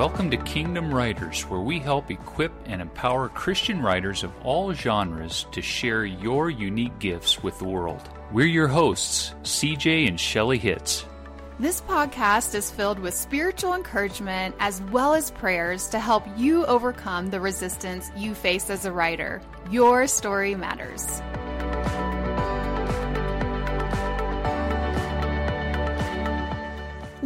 Welcome to Kingdom Writers, where we help equip and empower Christian writers of all genres to share your unique gifts with the world. We're your hosts, CJ and Shelly Hitz. This podcast is filled with spiritual encouragement as well as prayers to help you overcome the resistance you face as a writer. Your story matters.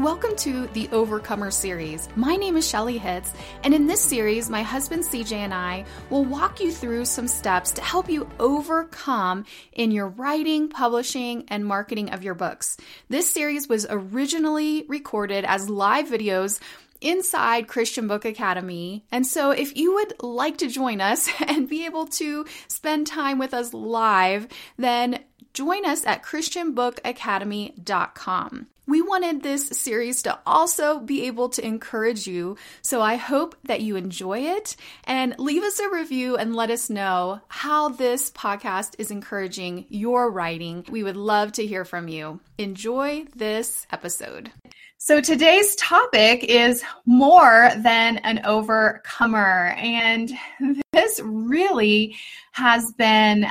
Welcome to the Overcomer series. My name is Shelly Hitz, and in this series, my husband CJ and I will walk you through some steps to help you overcome in your writing, publishing, and marketing of your books. This series was originally recorded as live videos inside Christian Book Academy. And so, if you would like to join us and be able to spend time with us live, then join us at ChristianBookAcademy.com. We wanted this series to also be able to encourage you, so I hope that you enjoy it and leave us a review and let us know how this podcast is encouraging your writing. We would love to hear from you. Enjoy this episode. So today's topic is more than an overcomer, and this really has been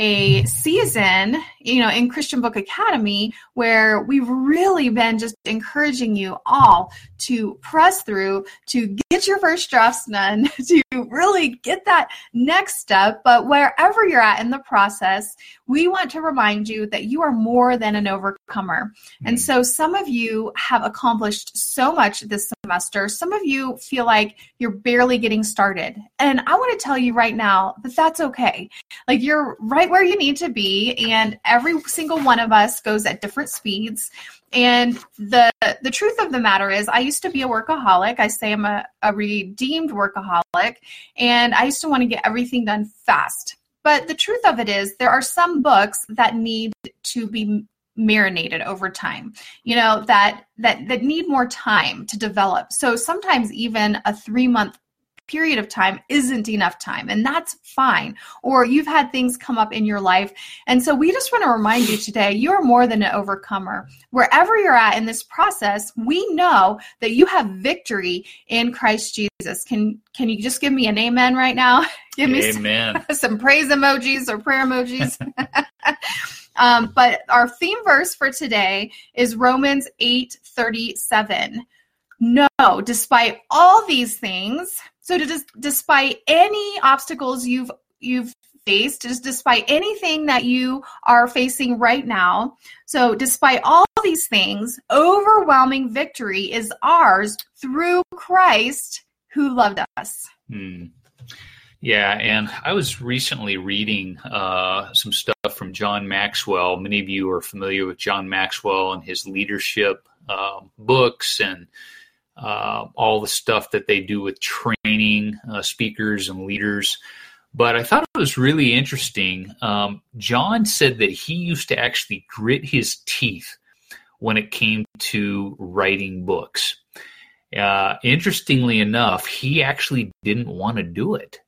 a season, you know, in Christian Book Academy where we've really been just encouraging you all to press through, to get your first drafts done, to really get that next step. But wherever you're at in the process, we want to remind you that you are more than an overcomer. And hmm. so some of you have accomplished so much this semester. Some of you feel like you're barely getting started. And I want to tell you right now that that's okay. Like you're right where you need to be. And every single one of us goes at different speeds. And the the truth of the matter is I used to be a workaholic. I say I'm a, a redeemed workaholic. And I used to want to get everything done fast. But the truth of it is there are some books that need to be marinated over time you know that that that need more time to develop so sometimes even a 3 month period of time isn't enough time, and that's fine. Or you've had things come up in your life. And so we just want to remind you today you're more than an overcomer. Wherever you're at in this process, we know that you have victory in Christ Jesus. Can can you just give me an amen right now? Give me amen. Some, some praise emojis or prayer emojis. um, but our theme verse for today is Romans 8 37. No, despite all these things, so to, despite any obstacles you've you've faced, just despite anything that you are facing right now, so despite all these things, overwhelming victory is ours through Christ who loved us. Hmm. Yeah, and I was recently reading uh, some stuff from John Maxwell. Many of you are familiar with John Maxwell and his leadership uh, books and uh, all the stuff that they do with training uh, speakers and leaders. But I thought it was really interesting. Um, John said that he used to actually grit his teeth when it came to writing books. Uh, interestingly enough, he actually didn't want to do it.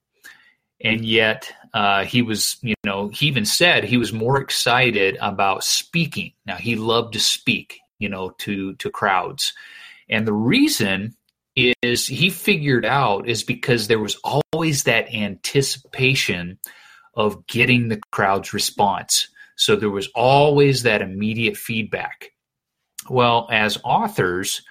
And yet, uh, he was, you know, he even said he was more excited about speaking. Now, he loved to speak, you know, to, to crowds. And the reason is he figured out is because there was always that anticipation of getting the crowd's response. So there was always that immediate feedback. Well, as authors,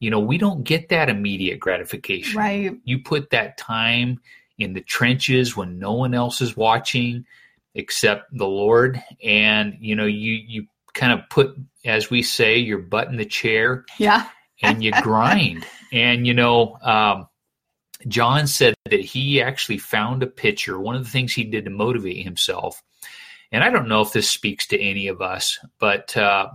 you know, we don't get that immediate gratification. Right. You put that time in the trenches when no one else is watching except the Lord and you know you you kind of put as we say your butt in the chair. Yeah and you grind. And you know, um, John said that he actually found a picture. One of the things he did to motivate himself, and I don't know if this speaks to any of us, but uh,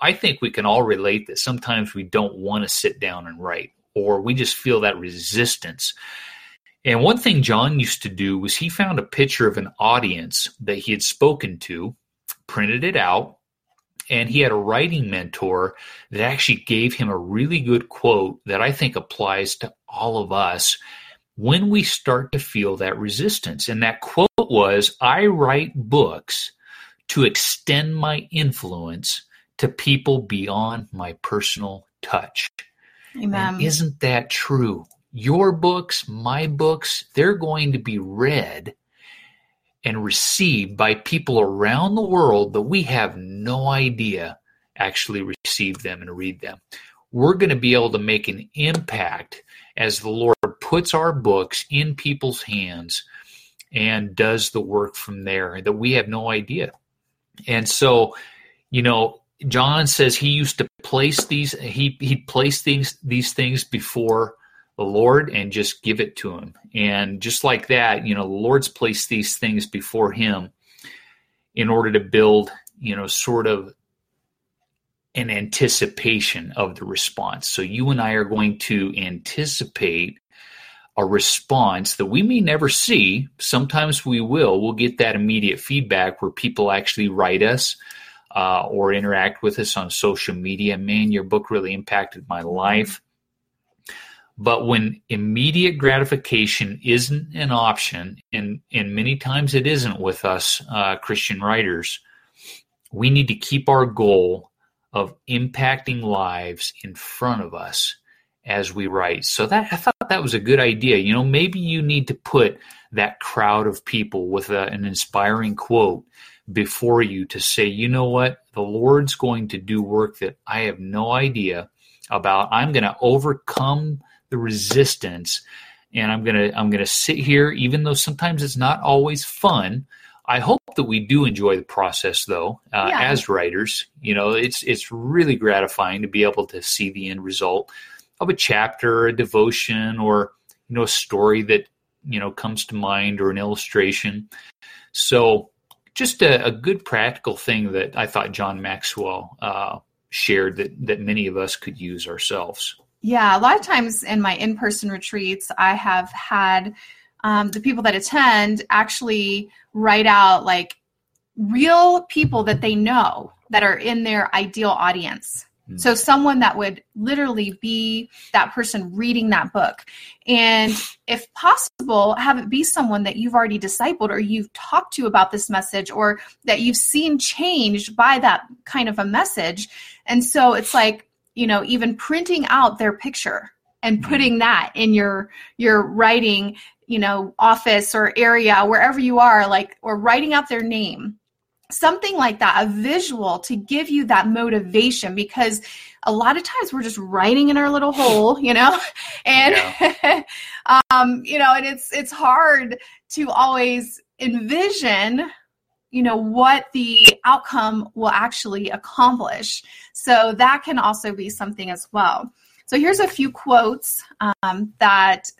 I think we can all relate that sometimes we don't want to sit down and write, or we just feel that resistance. And one thing John used to do was he found a picture of an audience that he had spoken to, printed it out, and he had a writing mentor that actually gave him a really good quote that I think applies to all of us when we start to feel that resistance. And that quote was I write books to extend my influence to people beyond my personal touch. Amen. And isn't that true? Your books, my books, they're going to be read and received by people around the world that we have no idea actually receive them and read them. We're going to be able to make an impact as the Lord puts our books in people's hands and does the work from there that we have no idea. And so, you know, John says he used to place these he he place these these things before the Lord and just give it to him. And just like that, you know, the Lord's placed these things before him in order to build, you know, sort of an anticipation of the response. So you and I are going to anticipate a response that we may never see. Sometimes we will. We'll get that immediate feedback where people actually write us uh, or interact with us on social media. Man, your book really impacted my life. But when immediate gratification isn't an option, and, and many times it isn't with us uh, Christian writers, we need to keep our goal of impacting lives in front of us as we write. So that I thought that was a good idea. You know, maybe you need to put that crowd of people with a, an inspiring quote before you to say, you know what, the Lord's going to do work that I have no idea about. I'm going to overcome the resistance and I'm going to I'm going to sit here even though sometimes it's not always fun. I hope that we do enjoy the process though uh, yeah. as writers. You know, it's it's really gratifying to be able to see the end result of a chapter, a devotion or you know a story that you know comes to mind or an illustration. So just a, a good practical thing that I thought John Maxwell uh, shared that that many of us could use ourselves. Yeah, a lot of times in my in person retreats, I have had um, the people that attend actually write out like real people that they know that are in their ideal audience. Hmm. So, someone that would literally be that person reading that book. And if possible, have it be someone that you've already discipled or you've talked to about this message or that you've seen changed by that kind of a message. And so it's like, you know even printing out their picture and mm-hmm. putting that in your your writing you know office or area wherever you are like or writing out their name something like that a visual to give you that motivation because a lot of times we're just writing in our little hole you know and yeah. um you know and it's it's hard to always envision you know what the outcome will actually accomplish. So that can also be something as well. So here's a few quotes um, that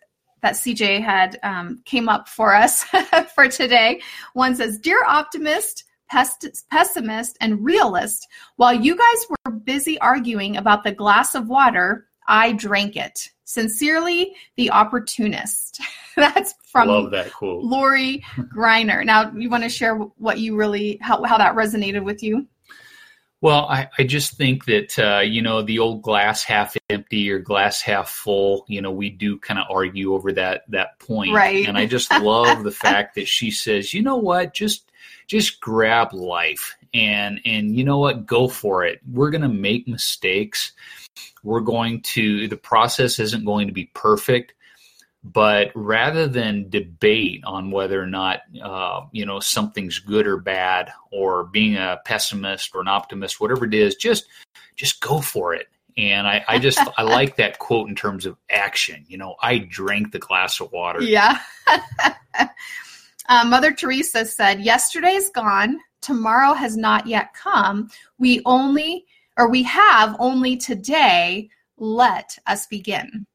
that cj had um, came up for us for today. One says dear optimist pessimist and realist while you guys were busy arguing about the glass of water i drank it sincerely the opportunist That's from Love that quote. Lori Greiner. Now, you want to share what you really, how, how that resonated with you? Well, I, I just think that, uh, you know, the old glass half empty or glass half full, you know, we do kind of argue over that, that point. Right. And I just love the fact that she says, you know what, just, just grab life and, and you know what, go for it. We're going to make mistakes. We're going to, the process isn't going to be perfect but rather than debate on whether or not uh, you know something's good or bad or being a pessimist or an optimist whatever it is just just go for it. And i, I just i like that quote in terms of action. You know i drank the glass of water. Yeah uh, mother teresa said yesterday is gone tomorrow has not yet come we only or we have only today let us begin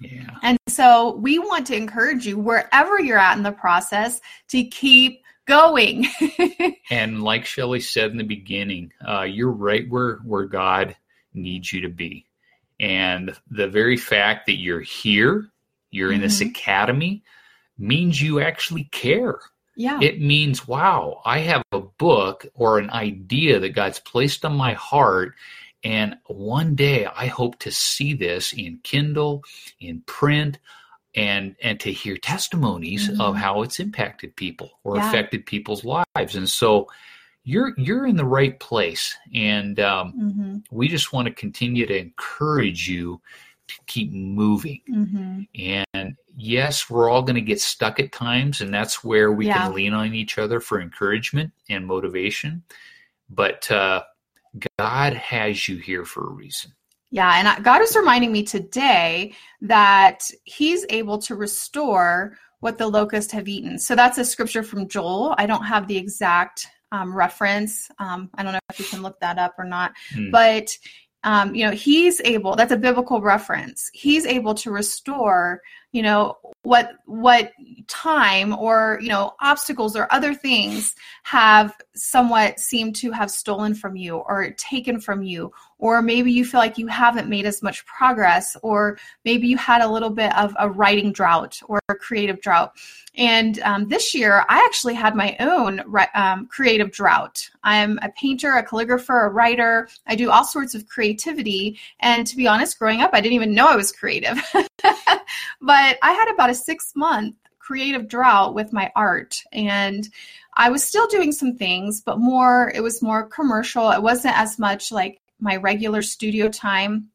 yeah. And so we want to encourage you wherever you're at in the process to keep going. and like Shelly said in the beginning, uh, you're right where where God needs you to be. And the very fact that you're here, you're mm-hmm. in this mm-hmm. academy, means you actually care. Yeah. It means, wow, I have a book or an idea that God's placed on my heart and one day I hope to see this in Kindle, in print, and and to hear testimonies mm-hmm. of how it's impacted people or yeah. affected people's lives. And so you're you're in the right place, and um, mm-hmm. we just want to continue to encourage you keep moving. Mm-hmm. And yes, we're all going to get stuck at times, and that's where we yeah. can lean on each other for encouragement and motivation. But uh, God has you here for a reason. Yeah, and God is reminding me today that He's able to restore what the locusts have eaten. So that's a scripture from Joel. I don't have the exact um, reference. Um, I don't know if you can look that up or not, hmm. but um, you know, he's able. That's a biblical reference. He's able to restore you know what what time or you know obstacles or other things have somewhat seemed to have stolen from you or taken from you or maybe you feel like you haven't made as much progress or maybe you had a little bit of a writing drought or a creative drought. And um, this year i actually had my own um, creative drought. I'm a painter a calligrapher a writer. I do all sorts of creativity. And to be honest growing up i didn't even know i was creative. But I had about a six month creative drought with my art and I was still doing some things, but more, it was more commercial. It wasn't as much like my regular studio time.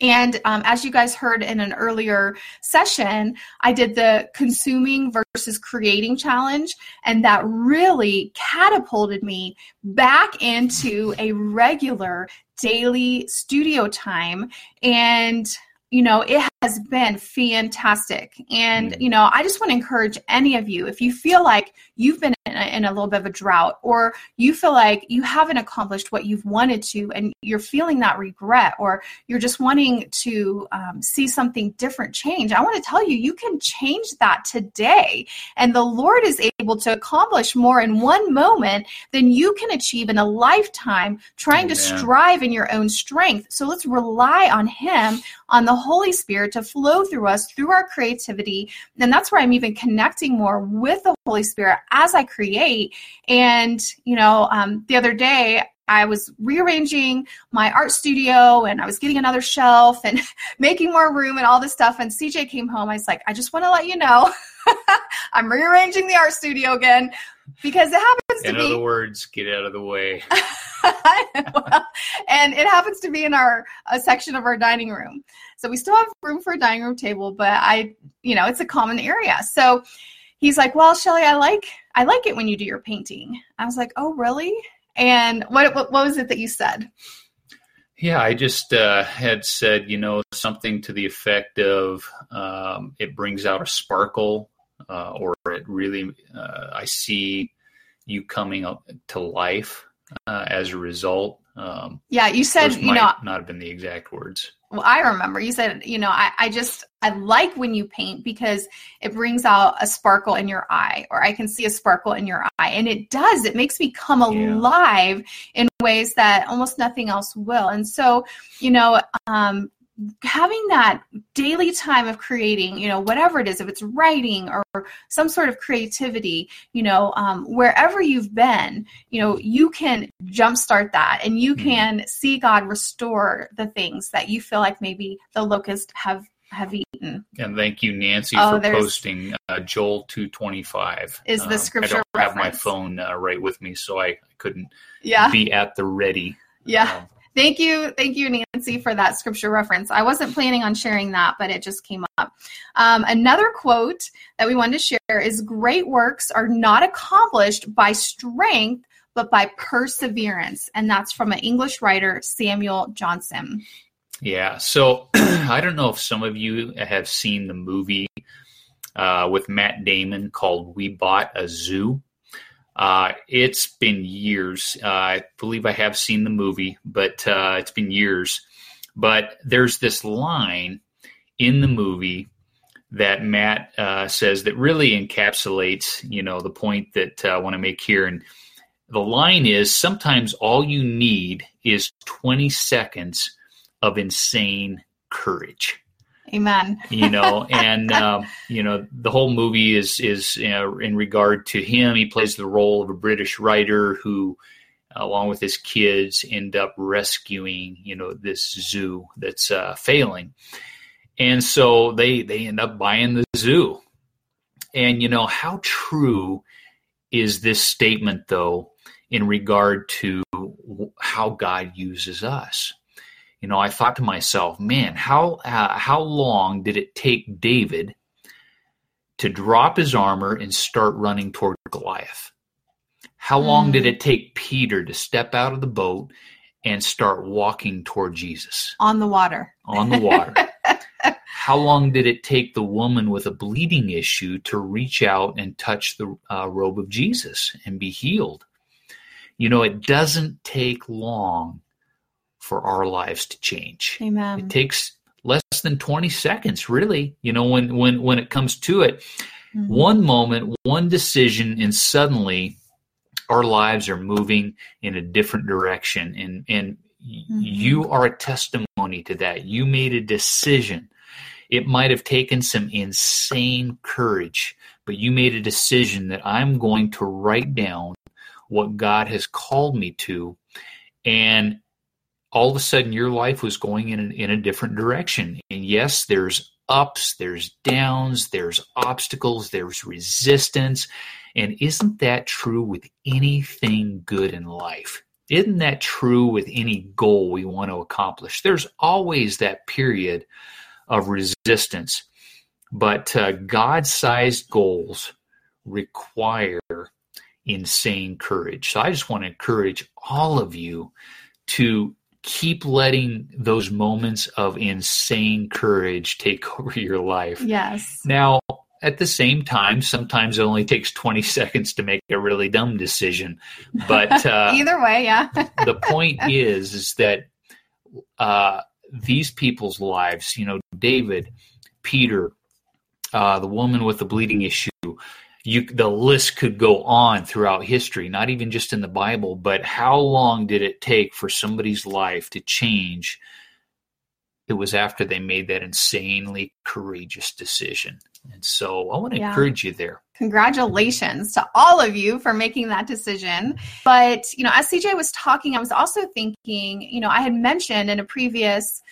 And um, as you guys heard in an earlier session, I did the consuming versus creating challenge, and that really catapulted me back into a regular daily studio time. And you know, it has been fantastic. And, mm. you know, I just want to encourage any of you, if you feel like you've been in a, in a, little bit of a drought or you feel like you haven't accomplished what you've wanted to and you're feeling that regret or you're just wanting to um, see something different change, I want to tell you, you can change that today. And the Lord is able to accomplish more in one moment than you can achieve in a lifetime trying Amen. to strive in your own strength. So let's rely on Him, on the Holy Spirit to flow through us through our creativity. And that's where I'm even connecting more with the Holy Spirit as I create. And, you know, um, the other day, I was rearranging my art studio and I was getting another shelf and making more room and all this stuff. And CJ came home. I was like, I just want to let you know I'm rearranging the art studio again because it happens in to be. In other words, get out of the way. and it happens to be in our a section of our dining room. So we still have room for a dining room table, but I, you know, it's a common area. So he's like, "Well, Shelly, I like I like it when you do your painting." I was like, "Oh, really?" And what what, what was it that you said? Yeah, I just uh, had said, you know, something to the effect of um, it brings out a sparkle, uh, or it really, uh, I see you coming up to life uh, as a result. Um, yeah, you said you know not have been the exact words. Well, I remember you said you know I, I just I like when you paint because it brings out a sparkle in your eye, or I can see a sparkle in your eye, and it does. It makes me come alive yeah. in ways that almost nothing else will. And so you know, um, having that daily time of creating you know whatever it is if it's writing or some sort of creativity you know um, wherever you've been you know you can jumpstart that and you mm-hmm. can see god restore the things that you feel like maybe the locusts have have eaten and thank you nancy oh, for posting uh, joel 225 is the scripture um, i don't reference. have my phone uh, right with me so i couldn't yeah. be at the ready yeah um, Thank you. Thank you, Nancy, for that scripture reference. I wasn't planning on sharing that, but it just came up. Um, another quote that we wanted to share is Great works are not accomplished by strength, but by perseverance. And that's from an English writer, Samuel Johnson. Yeah. So I don't know if some of you have seen the movie uh, with Matt Damon called We Bought a Zoo. Uh, it's been years. Uh, I believe I have seen the movie, but uh, it's been years. But there's this line in the movie that Matt uh, says that really encapsulates, you know, the point that uh, I want to make here. And the line is sometimes all you need is 20 seconds of insane courage. Amen. you know, and uh, you know the whole movie is is you know, in regard to him. He plays the role of a British writer who, along with his kids, end up rescuing you know this zoo that's uh, failing, and so they they end up buying the zoo. And you know how true is this statement though in regard to how God uses us? You know, I thought to myself, man, how uh, how long did it take David to drop his armor and start running toward Goliath? How long mm. did it take Peter to step out of the boat and start walking toward Jesus? On the water. On the water. How long did it take the woman with a bleeding issue to reach out and touch the uh, robe of Jesus and be healed? You know, it doesn't take long for our lives to change. Amen. It takes less than 20 seconds, really. You know, when when when it comes to it, mm-hmm. one moment, one decision, and suddenly our lives are moving in a different direction. And and mm-hmm. you are a testimony to that. You made a decision. It might have taken some insane courage, but you made a decision that I'm going to write down what God has called me to. And all of a sudden your life was going in a, in a different direction. And yes, there's ups, there's downs, there's obstacles, there's resistance. And isn't that true with anything good in life? Isn't that true with any goal we want to accomplish? There's always that period of resistance. But uh, God sized goals require insane courage. So I just want to encourage all of you to keep letting those moments of insane courage take over your life. Yes. Now, at the same time, sometimes it only takes 20 seconds to make a really dumb decision. But uh, either way, yeah. the point is, is that uh, these people's lives, you know, David, Peter, uh, the woman with the bleeding issue, you the list could go on throughout history not even just in the bible but how long did it take for somebody's life to change it was after they made that insanely courageous decision? And so i want to yeah. encourage you there. Congratulations to all of you for making that decision. But you know as cj was talking i was also thinking you know i had mentioned in a previous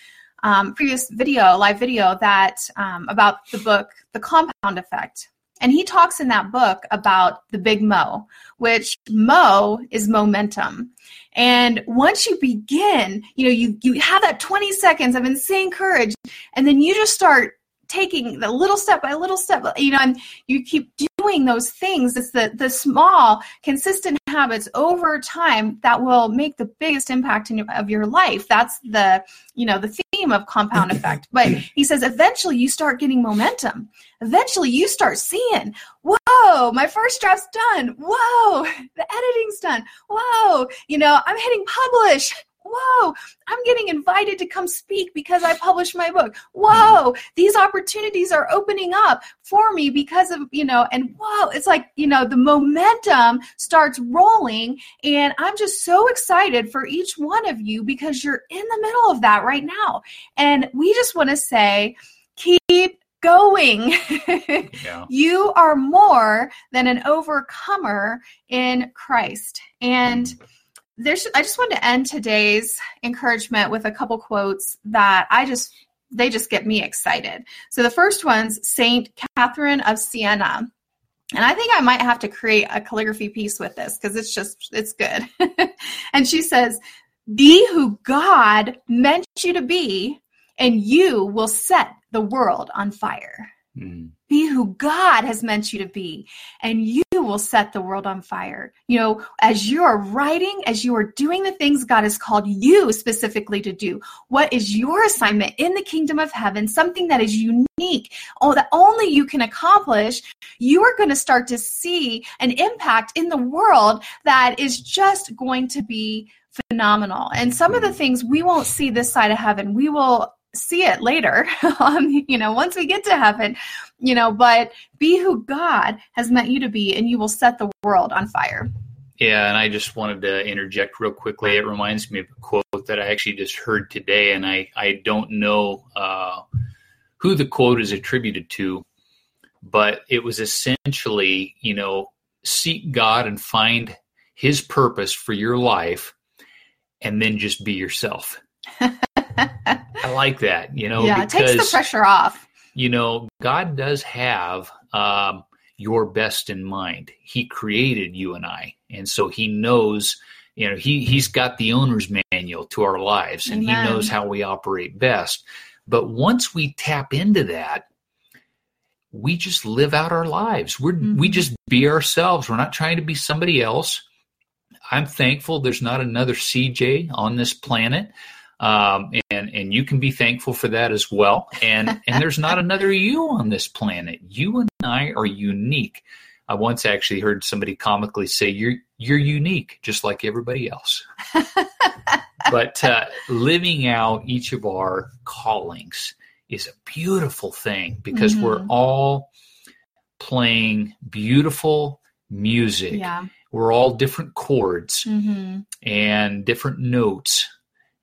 um, previous video live video that um, about the book the compound effect and he talks in that book about the big mo, which mo is momentum. And once you begin, you know, you, you have that 20 seconds of insane courage, and then you just start taking the little step by little step, you know, and you keep doing those things. It's the the small, consistent habits over time that will make the biggest impact in of your life. That's the you know the theme of compound effect. But he says eventually you start getting momentum. Eventually you start seeing, whoa, my first draft's done. Whoa, the editing's done. Whoa, you know, I'm hitting publish whoa, I'm getting invited to come speak because I published my book. Whoa, these opportunities are opening up for me because of, you know, and whoa, it's like, you know, the momentum starts rolling. And I'm just so excited for each one of you because you're in the middle of that right now. And we just want to say, keep going. yeah. You are more than an overcomer in Christ. And mm-hmm. There's I just wanted to end today's encouragement with a couple quotes that I just they just get me excited. So the first one's Saint Catherine of Siena. And I think I might have to create a calligraphy piece with this because it's just it's good. and she says, "Be who God meant you to be, and you will set the world on fire." Mm. Be who God has meant you to be, and you will set the world on fire. You know, as you are writing, as you are doing the things God has called you specifically to do, what is your assignment in the kingdom of heaven, something that is unique, oh, that only you can accomplish, you are going to start to see an impact in the world that is just going to be phenomenal. And some of the things we won't see this side of heaven, we will see it later. Um, you know once we get to heaven you know but be who god has meant you to be and you will set the world on fire. Yeah and i just wanted to interject real quickly. It reminds me of a quote that i actually just heard today and i i don't know uh, who the quote is attributed to but it was essentially you know seek god and find his purpose for your life and then just be yourself I like that, you know. Yeah, because, it takes the pressure off. You know, God does have um, your best in mind. He created you and I, and so He knows you know, he he's got the owner's manual to our lives, and Amen. he knows how we operate best. But once we tap into that, we just live out our lives. We're we Mhm. just be ourselves. We're not trying to be somebody else. I'm thankful there's not another CJ on this planet. Um, and and you can be thankful for that as well. And and there's not another you on this planet. You and I are unique. I once actually heard somebody comically say, "You're you're unique, just like everybody else." but uh, living out each of our callings is a beautiful thing because we're Mhm. all playing beautiful music. Yeah. We're all different chords hmm and different notes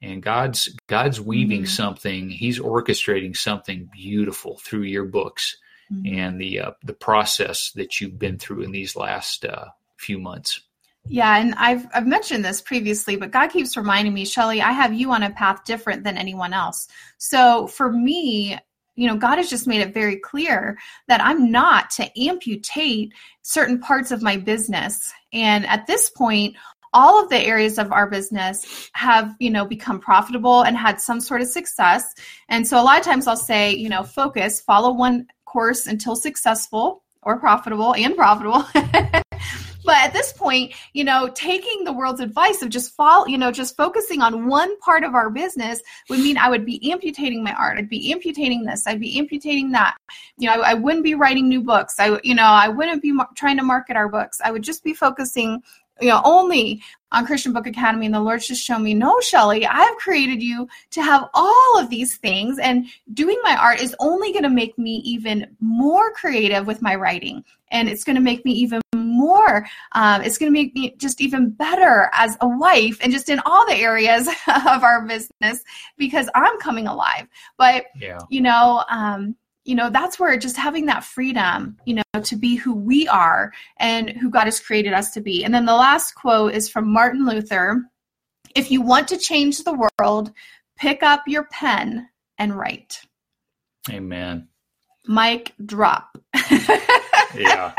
and god's god's weaving Mhm. something he's orchestrating something beautiful through your books Mm-hmm. and the uh, the process that you've been through in these last uh, few months Yeah, and I've I've mentioned this previously, but God keeps reminding me, Shelly, I have you on a path different than anyone else. So for me, you know, God has just made it very clear that I'm not to amputate certain parts of my business. And at this point, all of the areas of our business have, you know, become profitable and had some sort of success. And so a lot of times I'll say, you know, focus, follow one course until successful or profitable and profitable. but at this point, you know, taking the world's advice of just follow, you know, just focusing on one part of our business would mean I would be amputating my art. I'd be amputating this. I'd be amputating that. You know, I, I wouldn't be writing new books. I, you know, I wouldn't be mar- trying to market our books. I would just be focusing, you know, only on Christian Book Academy. And the Lord's just shown me, no, Shelly, I've created you to have all of these things. And doing my art is only going to make me even more creative with my writing. And it's going to make me even more, um, it's going to make me just even better as a wife and just in all the areas of our business because I'm coming alive. But yeah you know um you know that's where just having that freedom you know to be who we are and who god has created us to be. And then the last quote is from martin luther if you want to change the world pick up your pen and write. Amen. Mic drop. Yeah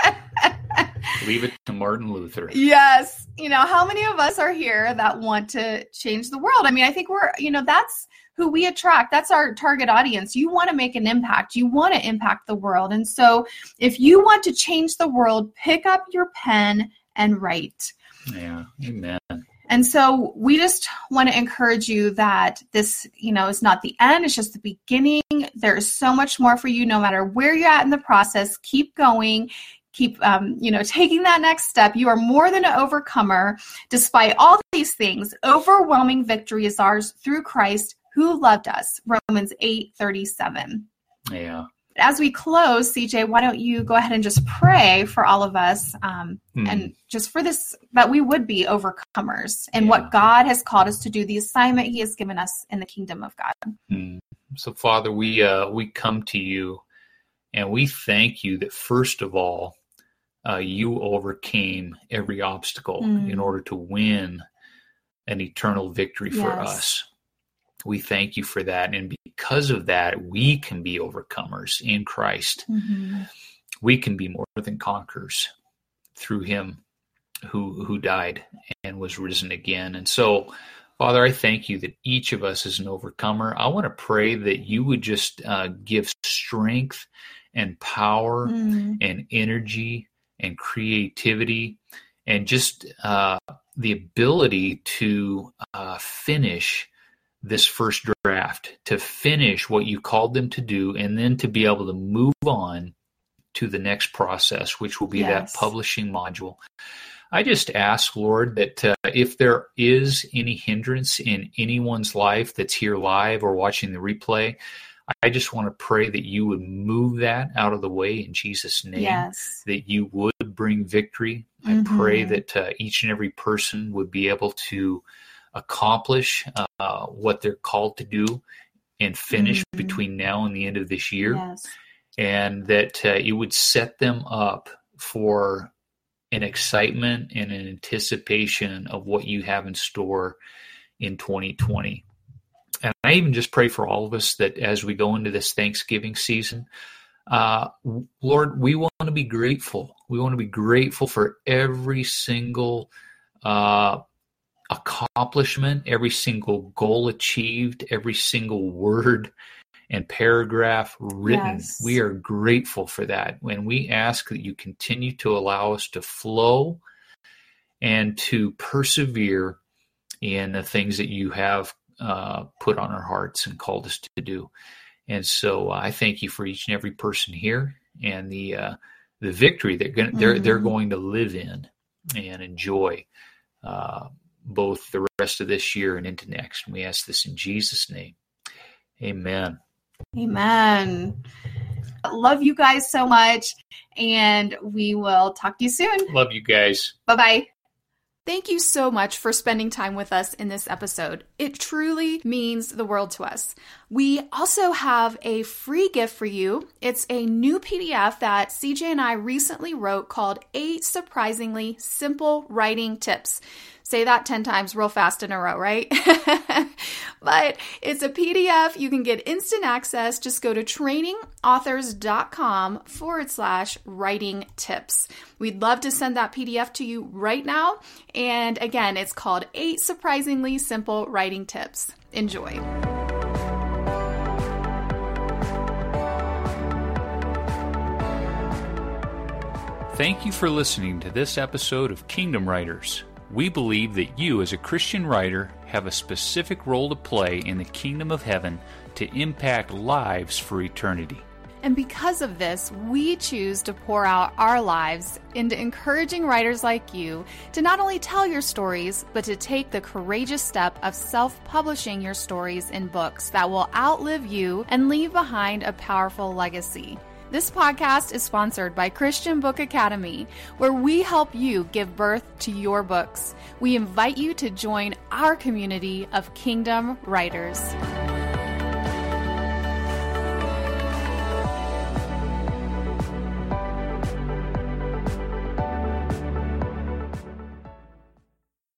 leave it to martin luther. Yes. You know how many of us are here that want to change the world? I mean i think we're you know that's who we attract. That's our target audience. You want to make an impact. You want to impact the world. And so if you want to change the world pick up your pen and write. Yeah. Amen. And so we just want to encourage you that this, you know, is not the end, it's just the beginning. There's so much more for you no matter where you're at in the process. Keep going. Keep, um, you know, taking that next step. You are more than an overcomer. Despite all these things, overwhelming victory is ours through Christ who loved us. Romans 8 37 yeah as we close, CJ, why don't you go ahead and just pray for all of us um, Hmm. and just for this, that we would be overcomers and Yeah. what God has called us to do, the assignment He has given us in the kingdom of God. Mm. So, Father, we uh, we come to you, and we thank you that first of all, uh, you overcame every obstacle Mm. in order to win an eternal victory for us. We thank you for that, and because of that, we can be overcomers in Christ. We can be more than conquerors through Him who who died and was risen again. And so, Father, I thank you that each of us is an overcomer. I want to pray that you would just uh, give strength and power Mm. and energy and creativity and just uh, the ability to uh, finish this first draft, to finish what you called them to do, and then to be able to move on to the next process, which will be Yes. that publishing module. I just ask, Lord, that uh, if there is any hindrance in anyone's life that's here live or watching the replay, I just want to pray that you would move that out of the way in Jesus' name, Yes. that you would bring victory. I Mhm. pray that uh, each and every person would be able to accomplish uh, what they're called to do and finish Mhm. between now and the end of this year Yes. and that uh, it would set them up for an excitement and an anticipation of what you have in store in 2020. And I even just pray for all of us that as we go into this Thanksgiving season, uh, Lord, we want to be grateful. We want to be grateful for every single uh, accomplishment, every single goal achieved, every single word and paragraph written. Yes. We are grateful for that. When we ask that you continue to allow us to flow and to persevere in the things that you have uh, put on our hearts and called us to do. And so uh, I thank you for each and every person here and the uh, the victory that they're, mm-hmm. they're going to live in and enjoy uh, both the rest of this year and into next. And we ask this in Jesus' name. Amen. Amen. Love you guys so much. And we will talk to you soon. Love you guys. Bye bye. Thank you so much for spending time with us in this episode. It truly means the world to us. We also have a free gift for you. It's a new PDF that CJ and I recently wrote called Eight Surprisingly Simple Writing Tips. Say that 10 times real fast in a row, right? but it's a PDF. You can get instant access. Just go to trainingauthors.com forward slash writing tips. We'd love to send that PDF to you right now. And again, it's called Eight Surprisingly Simple Writing Tips. Enjoy. Thank you for listening to this episode of Kingdom Writers. We believe that you, as a Christian writer, have a specific role to play in the kingdom of heaven to impact lives for eternity. And because of this, we choose to pour out our lives into encouraging writers like you to not only tell your stories, but to take the courageous step of self publishing your stories in books that will outlive you and leave behind a powerful legacy. This podcast is sponsored by Christian Book Academy, where we help you give birth to your books. We invite you to join our community of kingdom writers.